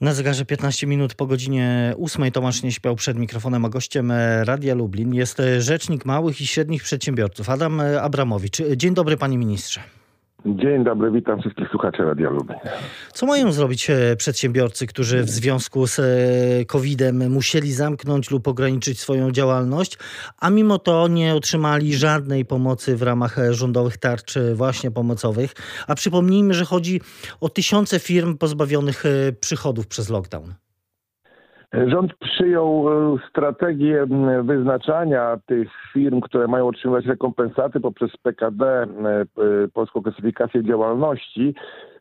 Na zegarze 15 minut po godzinie 8 Tomasz nie śpiał przed mikrofonem, a gościem Radia Lublin jest rzecznik małych i średnich przedsiębiorców Adam Abramowicz. Dzień dobry panie ministrze. Dzień dobry, witam wszystkich słuchaczy Radia Lublin. Co mają zrobić e, przedsiębiorcy, którzy w związku z e, COVID-em musieli zamknąć lub ograniczyć swoją działalność, a mimo to nie otrzymali żadnej pomocy w ramach e, rządowych tarcz właśnie pomocowych? A przypomnijmy, że chodzi o tysiące firm pozbawionych przychodów przez lockdown. Rząd przyjął strategię wyznaczania tych firm, które mają otrzymywać rekompensaty poprzez PKD, Polską Klasyfikację Działalności.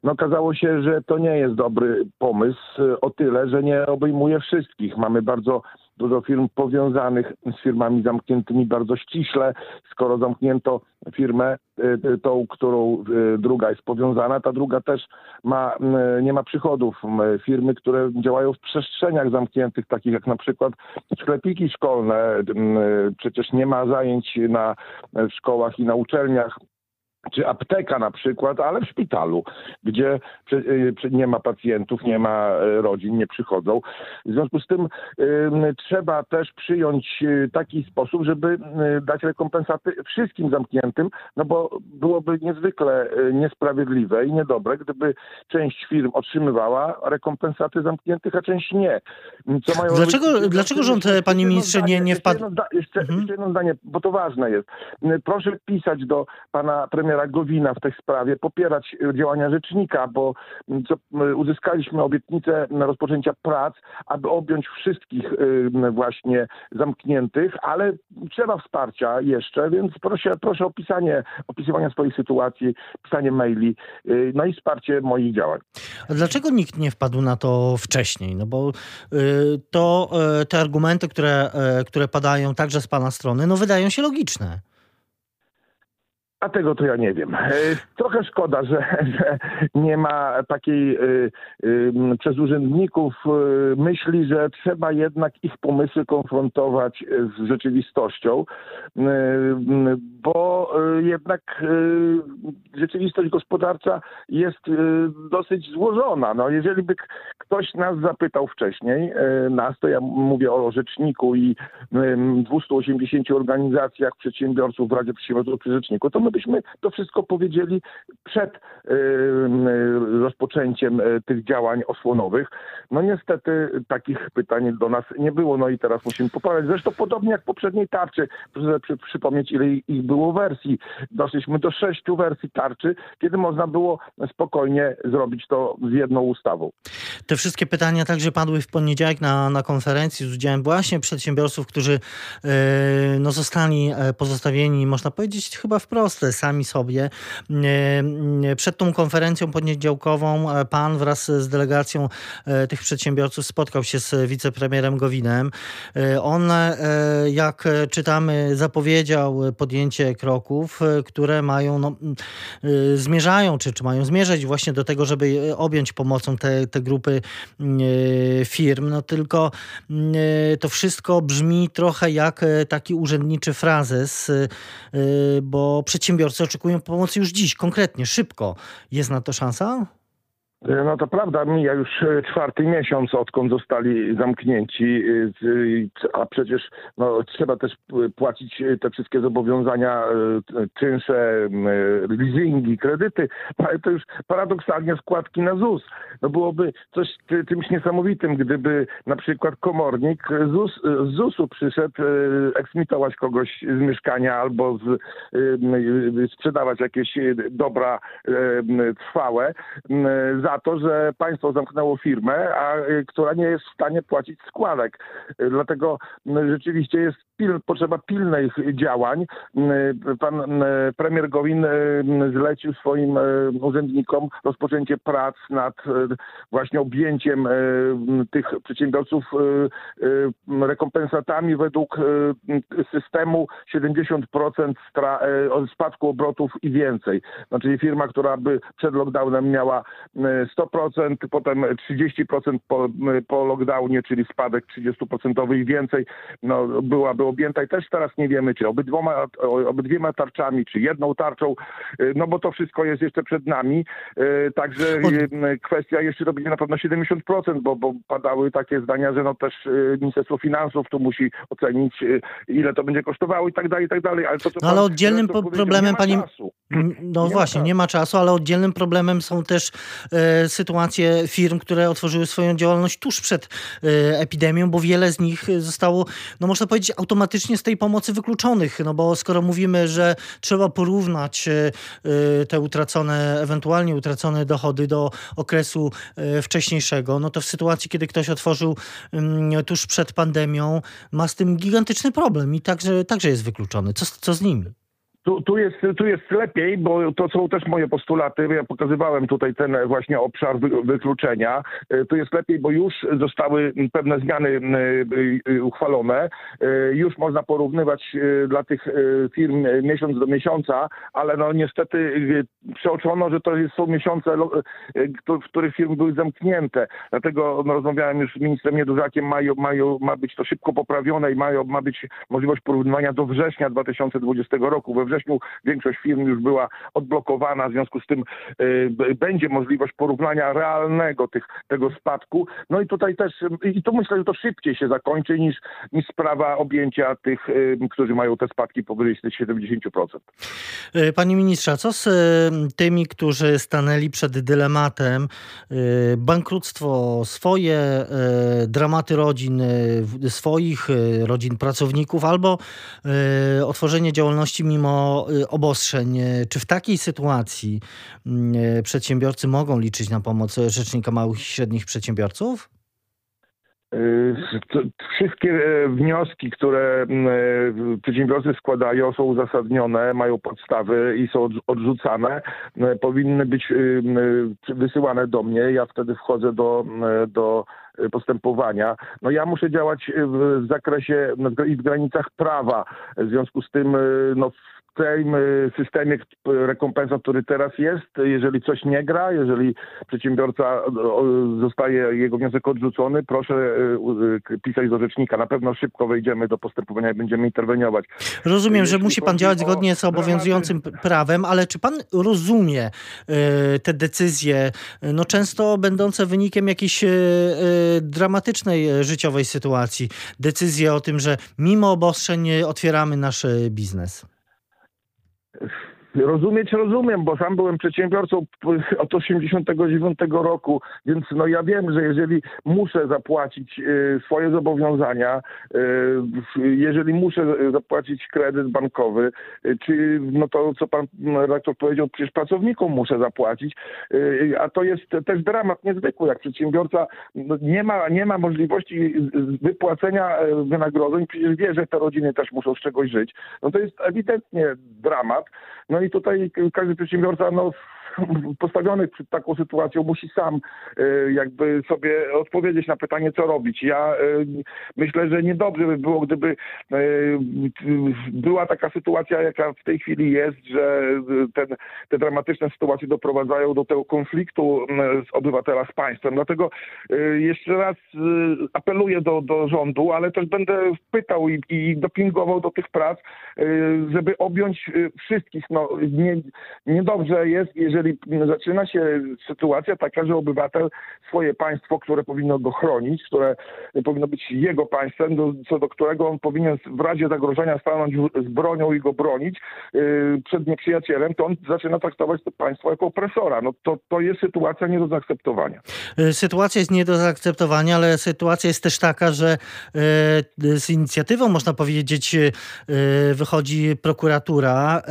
No okazało się, że to nie jest dobry pomysł o tyle, że nie obejmuje wszystkich. Mamy bardzo dużo firm powiązanych z firmami zamkniętymi bardzo ściśle. Skoro zamknięto firmę, y, y, tą, którą y, druga jest powiązana, ta druga też ma, nie ma przychodów. Firmy, które działają w przestrzeniach zamkniętych, takich jak na przykład sklepiki szkolne, przecież nie ma zajęć na, w szkołach i na uczelniach czy apteka na przykład, ale w szpitalu, gdzie y, nie ma pacjentów, nie ma y, rodzin, nie przychodzą. W związku z tym trzeba też przyjąć y, taki sposób, żeby dać rekompensaty wszystkim zamkniętym, no bo byłoby niezwykle niesprawiedliwe i niedobre, gdyby część firm otrzymywała rekompensaty zamkniętych, a część nie. Co mają dlaczego, robić? dlaczego rząd, panie ministrze, nie, nie wpadł? Jeszcze jedno, jeszcze, mhm. jeszcze jedno zdanie, bo to ważne jest. Proszę pisać do pana premiera premiera Gowina w tej sprawie, popierać e, działania rzecznika, bo co, uzyskaliśmy obietnicę rozpoczęcia prac, aby objąć wszystkich właśnie zamkniętych, ale trzeba wsparcia jeszcze, więc proszę, proszę o pisanie, opisywania swojej sytuacji, pisanie maili, y, no i wsparcie moich działań. A dlaczego nikt nie wpadł na to wcześniej? No bo to te argumenty, które, które padają także z pana strony, no wydają się logiczne. A tego to ja nie wiem. E, trochę szkoda, że, że nie ma takiej y, y, przez urzędników myśli, że trzeba jednak ich pomysły konfrontować z rzeczywistością, bo jednak rzeczywistość gospodarcza jest dosyć złożona. No, jeżeli by ktoś nas zapytał wcześniej, nas, to ja mówię o rzeczniku i 280 organizacjach przedsiębiorców w Radzie Przedsiębiorców przy Rzeczniku, to my byśmy to wszystko powiedzieli przed rozpoczęciem e, tych działań osłonowych. No niestety takich pytań do nas nie było, no i teraz musimy poprawiać. Zresztą podobnie jak poprzedniej tarczy, proszę przy, przypomnieć ile ich było wersji. Doszliśmy do sześciu wersji tarczy, kiedy można było spokojnie zrobić to z jedną ustawą. Te wszystkie pytania także padły w poniedziałek na, na konferencji z udziałem właśnie przedsiębiorców, którzy yy, no, zostali e, pozostawieni, można powiedzieć chyba wprost, sami sobie. Przed tą konferencją poniedziałkową pan wraz z delegacją tych przedsiębiorców spotkał się z wicepremierem Gowinem. On, jak czytamy, zapowiedział podjęcie kroków, które mają, no, zmierzają, czy, czy mają zmierzać właśnie do tego, żeby objąć pomocą te, te grupy firm. No tylko to wszystko brzmi trochę jak taki urzędniczy frazes, bo przedsiębiorcy oczekują pomocy już dziś, konkretnie, szybko. Jest na to szansa? No to prawda, mija już e, czwarty miesiąc, odkąd zostali zamknięci, e, a przecież no, trzeba też płacić te wszystkie zobowiązania, e, czynsze, leasingi, kredyty, no, to już paradoksalnie składki na ZUS. No byłoby coś czymś niesamowitym, gdyby na przykład komornik ZUS, z ZUS-u przyszedł eksmitować kogoś z mieszkania albo z, sprzedawać jakieś dobra trwałe za to, że państwo zamknęło firmę, a y, która nie jest w stanie płacić składek. Y, dlatego y, rzeczywiście jest pil, potrzeba pilnych działań. Pan premier Gowin zlecił swoim urzędnikom rozpoczęcie prac nad właśnie objęciem tych przedsiębiorców rekompensatami według systemu 70% spadku obrotów i więcej. Znaczy firma, która by przed lockdownem miała 100%, potem 30% po, po lockdownie, czyli spadek 30% i więcej, no, byłaby objęta. I też teraz nie wiemy, czy obydwoma, obydwiema tarczami, czy jedną tarczą, no bo to wszystko jest jeszcze przed nami, także kwestia jeszcze to będzie na pewno 70%, bo, bo padały takie zdania, że no też Ministerstwo Finansów tu musi ocenić, ile to będzie kosztowało i tak dalej, i tak dalej. Ale, to, no, ale oddzielnym problemem, pani... No nie właśnie, nie ma czasu, ale oddzielnym problemem są też e, sytuacje firm, które otworzyły swoją działalność tuż przed e, epidemią, bo wiele z nich zostało, no można powiedzieć, automatycznie z tej pomocy wykluczonych. No bo skoro mówimy, że trzeba porównać e, te utracone, ewentualnie utracone dochody do okresu wcześniejszego, no to w sytuacji, kiedy ktoś otworzył mm, tuż przed pandemią, ma z tym gigantyczny problem i także, także jest wykluczony. Co, co z nimi? Tu, tu, jest, tu jest lepiej, bo to są też moje postulaty. Ja pokazywałem tutaj ten właśnie obszar wykluczenia. E, tu jest lepiej, bo już zostały pewne zmiany e, uchwalone. E, już można porównywać dla tych firm miesiąc do miesiąca, ale no niestety przeoczono, że to są miesiące, w których firmy były zamknięte. Dlatego no, rozmawiałem już z ministrem Niedużakiem, mają, mają, ma być to szybko poprawione i mają, ma być możliwość porównywania do września 2020 roku. We większość firm już była odblokowana, w związku z tym y, będzie możliwość porównania realnego tych, tego spadku. No i tutaj też, i tu myślę, że to szybciej się zakończy niż, niż sprawa objęcia tych, y, którzy mają te spadki powyżej 70%. Y, panie ministrze, co z tymi, którzy stanęli przed dylematem bankructwo swoje, dramaty rodzin swoich, rodzin pracowników albo otworzenie działalności mimo Y, obostrzeń. Czy w takiej sytuacji mm, y, przedsiębiorcy mogą liczyć na pomoc Rzecznika Małych i Średnich Przedsiębiorców? Y, wszystkie e, wnioski, które mm, e, przedsiębiorcy składają, są uzasadnione, mają podstawy i są odrzucane. E, powinny być wysyłane do mnie. Ja wtedy wchodzę do, do postępowania. No ja muszę działać w zakresie i w granicach prawa. W związku z tym no, tym systemie rekompensat, który teraz jest, jeżeli coś nie gra, jeżeli przedsiębiorca zostaje jego wniosek odrzucony, proszę pisać do rzecznika. Na pewno szybko wejdziemy do postępowania i będziemy interweniować. Rozumiem, że musi pan działać zgodnie z obowiązującym prawem, ale czy pan rozumie te decyzje, no często będące wynikiem jakiejś dramatycznej życiowej sytuacji? Decyzje o tym, że mimo obostrzeń otwieramy nasz biznes. Rozumieć rozumiem, bo sam byłem przedsiębiorcą od 89 roku, więc no ja wiem, że jeżeli muszę zapłacić y, swoje zobowiązania, y, jeżeli muszę zapłacić kredyt bankowy, y, czy no to co pan redaktor powiedział, przecież pracownikom muszę zapłacić, a to jest też dramat niezwykły, jak przedsiębiorca no, nie ma, nie ma możliwości wypłacenia wynagrodzeń, przecież wie, że te rodziny też muszą z czegoś żyć, no to jest ewidentnie dramat. No i tutaj każdy przedsiębiorca no, postawiony przed taką sytuacją musi sam e, jakby sobie odpowiedzieć na pytanie, co robić. Ja e, myślę, że niedobrze by było, gdyby e, była taka sytuacja, jaka w tej chwili jest, że ten, te dramatyczne sytuacje doprowadzają do tego konfliktu z obywatela z państwem. Dlatego jeszcze raz apeluję do, do rządu, ale też będę pytał i, i dopingował do tych prac, żeby objąć wszystkich. No, nie, niedobrze jest, jeżeli jeżeli zaczyna się sytuacja taka, że obywatel swoje państwo, które powinno go chronić, które powinno być jego państwem, do, co do którego on powinien w razie zagrożenia stanąć z bronią i go bronić yy, przed nieprzyjacielem, to on zaczyna traktować to państwo jako opresora. No to, to jest sytuacja nie do zaakceptowania. Y, sytuacja jest nie do zaakceptowania, ale sytuacja jest też taka, że yy, z inicjatywą, można powiedzieć, yy, wychodzi prokuratura,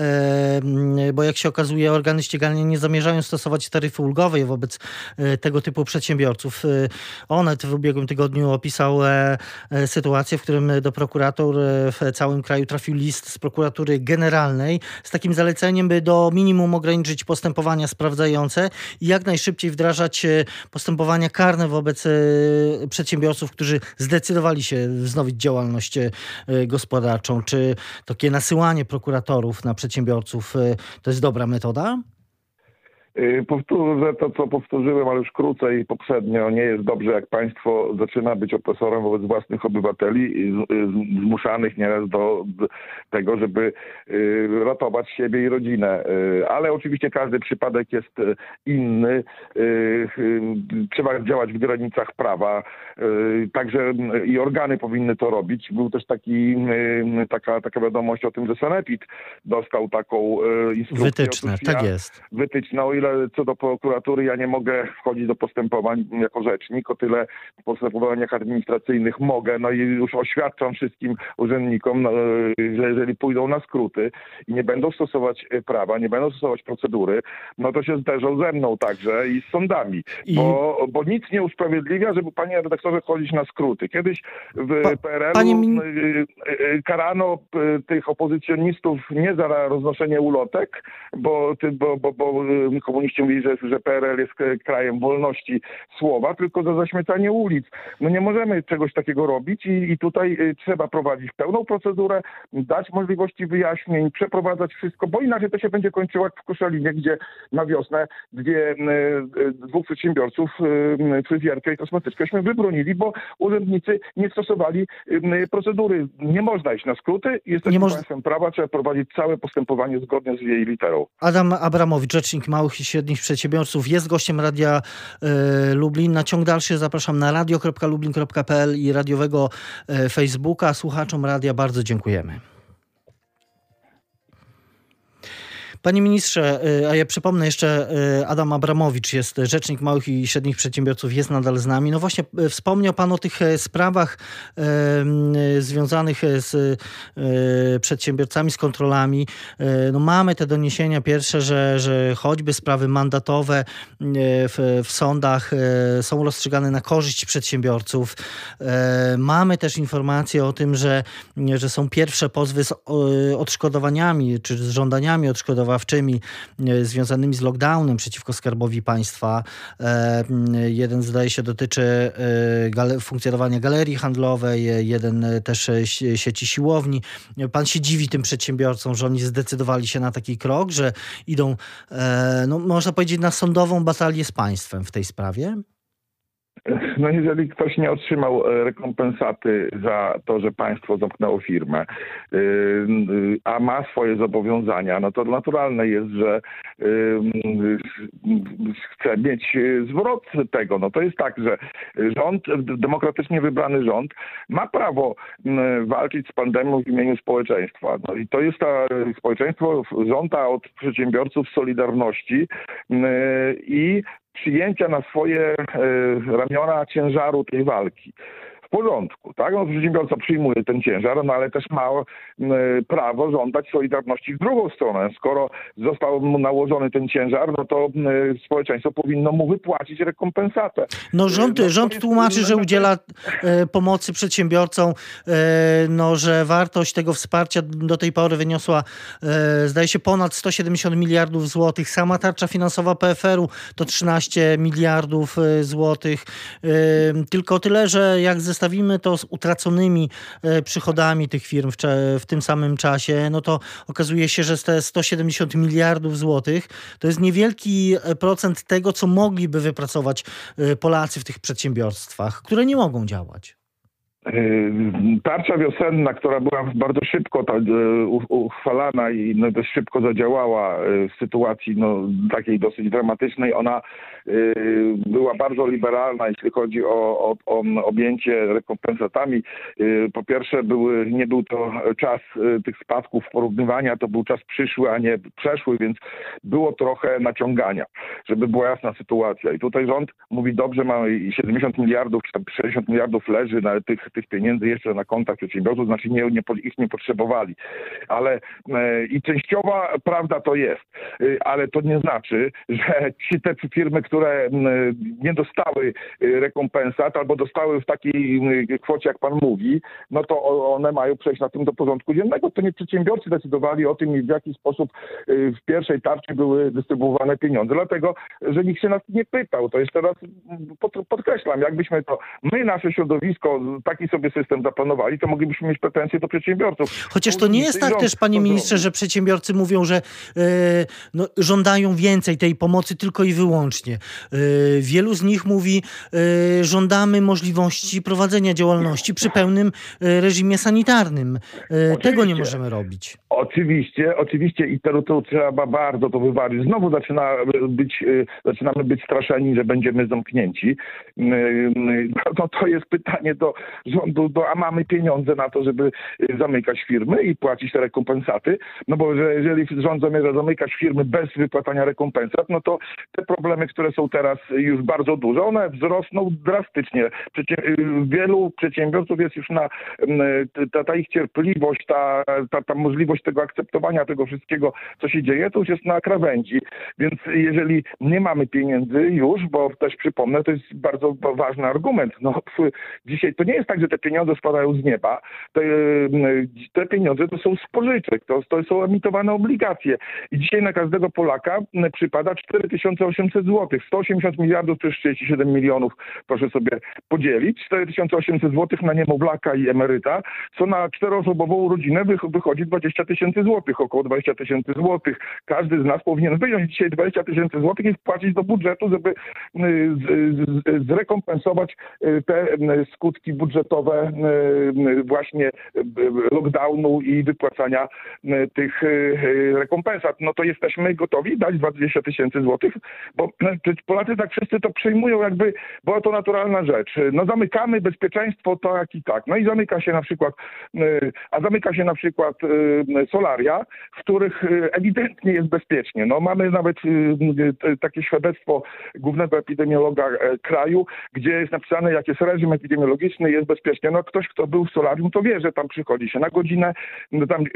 bo jak się okazuje, organy ścigania nie zamierzają stosować taryfy ulgowej wobec e, tego typu przedsiębiorców. E, Onet w ubiegłym tygodniu opisał e, sytuację, w którym do prokuratur w całym kraju trafił list z prokuratury generalnej z takim zaleceniem, by do minimum ograniczyć postępowania sprawdzające i jak najszybciej wdrażać postępowania karne wobec przedsiębiorców, którzy zdecydowali się wznowić działalność gospodarczą. Czy takie nasyłanie prokuratorów na przedsiębiorców to jest dobra metoda? Y, powtórzę to, co powtórzyłem, ale już krócej poprzednio. Nie jest dobrze, jak państwo zaczyna być opresorem wobec własnych obywateli, zmuszanych nieraz do tego, żeby y, ratować siebie i rodzinę. Y, ale oczywiście każdy przypadek jest inny. Trzeba działać w granicach prawa. Także i organy powinny to robić. Był też taki, taka, taka wiadomość o tym, że Sanepid dostał taką instrukcję. Wytyczne, tak jest. Wytyczne, o ile co do prokuratury ja nie mogę wchodzić do postępowań jako rzecznik, o tyle w postępowaniach administracyjnych mogę, no i już oświadczam wszystkim urzędnikom, no, że jeżeli pójdą na skróty i nie będą stosować prawa, nie będą stosować procedury, no to się zderzą ze mną także i z sądami, I... Bo, bo nic nie usprawiedliwia, żeby panie redaktorze chodzić na skróty. Kiedyś w pa, PRL-u min... E, e, karano tych opozycjonistów nie za roznoszenie ulotek, bo, bo, bo, bo komuniści mówili, że, że PRL jest krajem wolności słowa, tylko za zaśmiecanie ulic. No nie możemy czegoś takiego robić i, i tutaj y, trzeba prowadzić pełną procedurę, dać możliwości wyjaśnień, przeprowadzać wszystko, bo inaczej to się będzie kończyło jak w Koszalinie, gdzie na wiosnę dwie, y, y, dwóch przedsiębiorców, fryzjerkę i kosmetyczkę wybronili, bo urzędnicy nie stosowali procedury. Nie można iść na skróty, jesteśmy moż... państwem prawa, trzeba prowadzić całe postępowanie zgodnie z jej literą. Adam Abramowicz, rzecznik małych i średnich przedsiębiorców jest gościem Radia e, Lublin. Na ciąg dalszy zapraszam na radio.lublin.pl i radiowego e, Facebooka. Słuchaczom radia bardzo dziękujemy. Panie ministrze, y, a ja przypomnę jeszcze, y, Adam Abramowicz jest rzecznik małych i średnich przedsiębiorców, jest nadal z nami. No właśnie y, wspomniał Pan o tych sprawach związanych z przedsiębiorcami, z kontrolami. No mamy te doniesienia pierwsze, że, że choćby sprawy mandatowe w, w sądach są rozstrzygane na korzyść przedsiębiorców. Mamy też informacje o tym, że, że są pierwsze pozwy z odszkodowaniami, czy z żądaniami odszkodowania zachowawczymi e, związanymi z lockdownem przeciwko skarbowi państwa. E, jeden zdaje się dotyczy e, funkcjonowania galerii handlowej, jeden też sieci siłowni. Pan się dziwi tym przedsiębiorcom, że oni zdecydowali się na taki krok, że idą, no, można powiedzieć, na sądową batalię z państwem w tej sprawie? No jeżeli ktoś nie otrzymał e, rekompensaty za to, że państwo zamknęło firmę, e, a ma swoje zobowiązania, no to naturalne jest, że e, chce mieć zwrot tego. No to jest tak, że rząd, demokratycznie wybrany rząd ma prawo walczyć z pandemią w imieniu społeczeństwa. No i to jest ta społeczeństwo żąda od przedsiębiorców solidarności i przyjęcia na swoje e, ramiona ciężaru tej walki porządku, tak? No, przedsiębiorca przyjmuje ten ciężar, no ale też ma e, prawo żądać solidarności w drugą stronę. Skoro został mu nałożony ten ciężar, no to e, społeczeństwo powinno mu wypłacić rekompensatę. No rząd, no, rząd tłumaczy, że udziela e, pomocy przedsiębiorcom, no, że wartość tego wsparcia do tej pory wyniosła zdaje się ponad 170 miliardów złotych. Sama tarcza finansowa PFR-u to 13 miliardów złotych. Tylko tyle, że jak zestawiamy zestawimy to z utraconymi e, przychodami tych firm w, w tym samym czasie, no to okazuje się, że te 170 miliardów złotych to jest niewielki e, procent tego, co mogliby wypracować e, Polacy w tych przedsiębiorstwach, które nie mogą działać. Tarcza wiosenna, która była bardzo szybko uchwalana i no, dość szybko zadziałała w sytuacji no, takiej dosyć dramatycznej, ona Y, była bardzo liberalna, jeśli chodzi o, o, o objęcie rekompensatami. Po pierwsze, były, nie był to czas tych spadków porównywania, to był czas przyszły, a nie przeszły, więc było trochę naciągania, żeby była jasna sytuacja. I tutaj rząd mówi, dobrze, mamy 70 miliardów, czy 60 miliardów leży na tych, tych pieniędzy jeszcze na kontach przedsiębiorców, znaczy nie, nie, ich nie potrzebowali. Ale e, i częściowa prawda to jest, ale to nie znaczy, że ci te firmy, które nie dostały y, rekompensat albo dostały w takiej kwocie, jak pan mówi, no to one mają przejść na tym do porządku dziennego. To nie przedsiębiorcy decydowali o tym, w jaki sposób y, w pierwszej tarczy były dystrybuowane pieniądze, dlatego, że nikt się nas nie pytał. To jeszcze raz podkreślam, jakbyśmy to, my, nasze środowisko, taki taki sobie system zaplanowali, to moglibyśmy mieć pretensje do przedsiębiorców. Chociaż to nie jest tak też, panie ministrze, że przedsiębiorcy mówią, że yy, no, żądają więcej tej pomocy tylko i wyłącznie. Yy, wielu z nich mówi, yy, żądamy możliwości prowadzenia działalności przy pełnym reżimie sanitarnym. Tego nie możemy robić. Oczywiście, oczywiście i to, to trzeba bardzo to wyważyć. Znowu zaczyna być, zaczynamy być straszeni, że będziemy zamknięci. No to jest pytanie do rządu, do, a mamy pieniądze na to, żeby zamykać firmy i płacić te rekompensaty. No bo że jeżeli rząd zamierza zamykać firmy bez wypłacania rekompensat, no to te problemy, które są teraz już bardzo duże, one wzrosną drastycznie. Przecie wielu przedsiębiorców jest już na ta, ta ich cierpliwość, ta, ta, ta możliwość tego akceptowania tego wszystkiego, co się dzieje, to już jest na krawędzi. Więc jeżeli nie mamy pieniędzy już, bo też przypomnę, to jest bardzo ważny argument. No, dzisiaj to nie jest tak, te pieniądze spadają z nieba. Te, te pieniądze to są z pożyczek, to, to są emitowane obligacje. I dzisiaj na każdego Polaka przypada 4800 zł. 180 miliardów przez 37 milionów, proszę sobie podzielić. 4800 zł na niemowlaka i emeryta, co na czteroosobową rodzinę wychodzi 20 tysięcy złotych, około 20 tysięcy złotych. Każdy z nas powinien wyjąć dzisiaj 20 tysięcy złotych i wpłacić do budżetu, żeby zrekompensować y, te skutki budżetowe właśnie lockdownu i wypłacania tych y, rekompensat. No to jesteśmy gotowi dać 20 tysięcy złotych, bo Polacy tak wszyscy to przyjmują jakby, była to naturalna rzecz. No zamykamy bezpieczeństwo tak i tak. No i zamyka się na przykład, y, a zamyka się na przykład solaria, w których ewidentnie jest bezpiecznie. No mamy nawet takie świadectwo głównego epidemiologa e, kraju, gdzie jest napisane, jak jest reżim epidemiologiczny, jest bezpiecznie. No ktoś, kto był w solarium, to wie, że tam przychodzi się na godzinę, no tam e,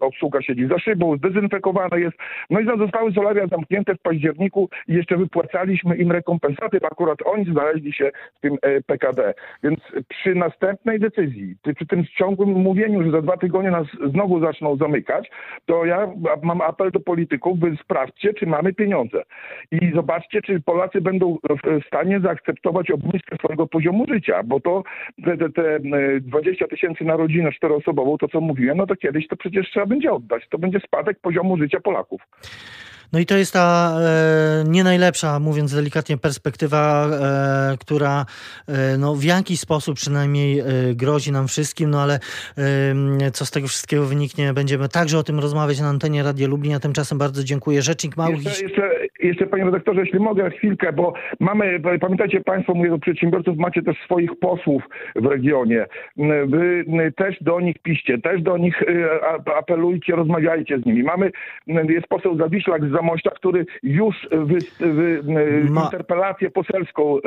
obsługa siedzi za szybą, zdezynfekowane jest. No i zostały solaria zamknięte w październiku i jeszcze wypłacaliśmy im rekompensaty, bo akurat oni znaleźli się w tym e, PKD. Więc przy następnej decyzji, przy tym ciągłym mówieniu, że za dwa tygodnie nas znowu zaczną zamykać, to ja mam apel do polityków, by sprawdźcie, czy mamy pieniądze. I zobaczcie, czy Polacy będą w stanie zaakceptować obniżkę swojego poziomu życia, bo to te, te, te 20 tysięcy na rodzinę czteroosobową, to co mówiłem, no to kiedyś to przecież trzeba będzie oddać. To będzie spadek poziomu życia Polaków. No i to jest ta e, nie najlepsza, mówiąc delikatnie, perspektywa, e, która e, no, w jakiś sposób przynajmniej e, grozi nam wszystkim, no ale co z tego wszystkiego wyniknie, będziemy także o tym rozmawiać na antenie Radia Lublin, a tymczasem bardzo dziękuję. Rzecznik Małych... Jeszcze, jeszcze, jeszcze panie redaktorze, jeśli mogę chwilkę, bo mamy, pamiętajcie państwo, mówię do przedsiębiorców, macie też swoich posłów w regionie. Wy też do nich piście, też do nich e, apelujcie, rozmawiajcie z nimi. Mamy, jest poseł Zawiślak z Zamościa, który już wy, wy, Ma... interpelację poselską e,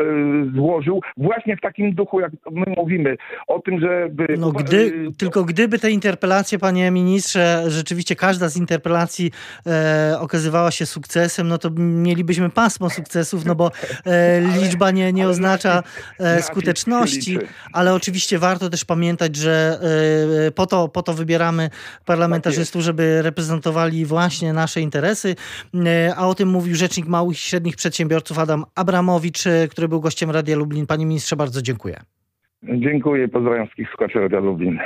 złożył właśnie w takim duchu, jak my mówimy, o tym, żeby... No gdy, tylko gdyby te interpelacje, panie ministrze, rzeczywiście każda z interpelacji e, okazywała się sukcesem, no to mielibyśmy pasmo sukcesów, no bo e, liczba nie, nie oznacza e, skuteczności, ale oczywiście warto też pamiętać, że e, po to, po to wybieramy parlamentarzystów, tak żeby reprezentowali właśnie nasze interesy. E, a o tym mówił rzecznik małych i średnich przedsiębiorców Adam Abramowicz, e, który był gościem Radia Lublin. Panie ministrze, bardzo dziękuję. Dziękuję, pozdrawiam wszystkich słuchaczy Radia Lublin.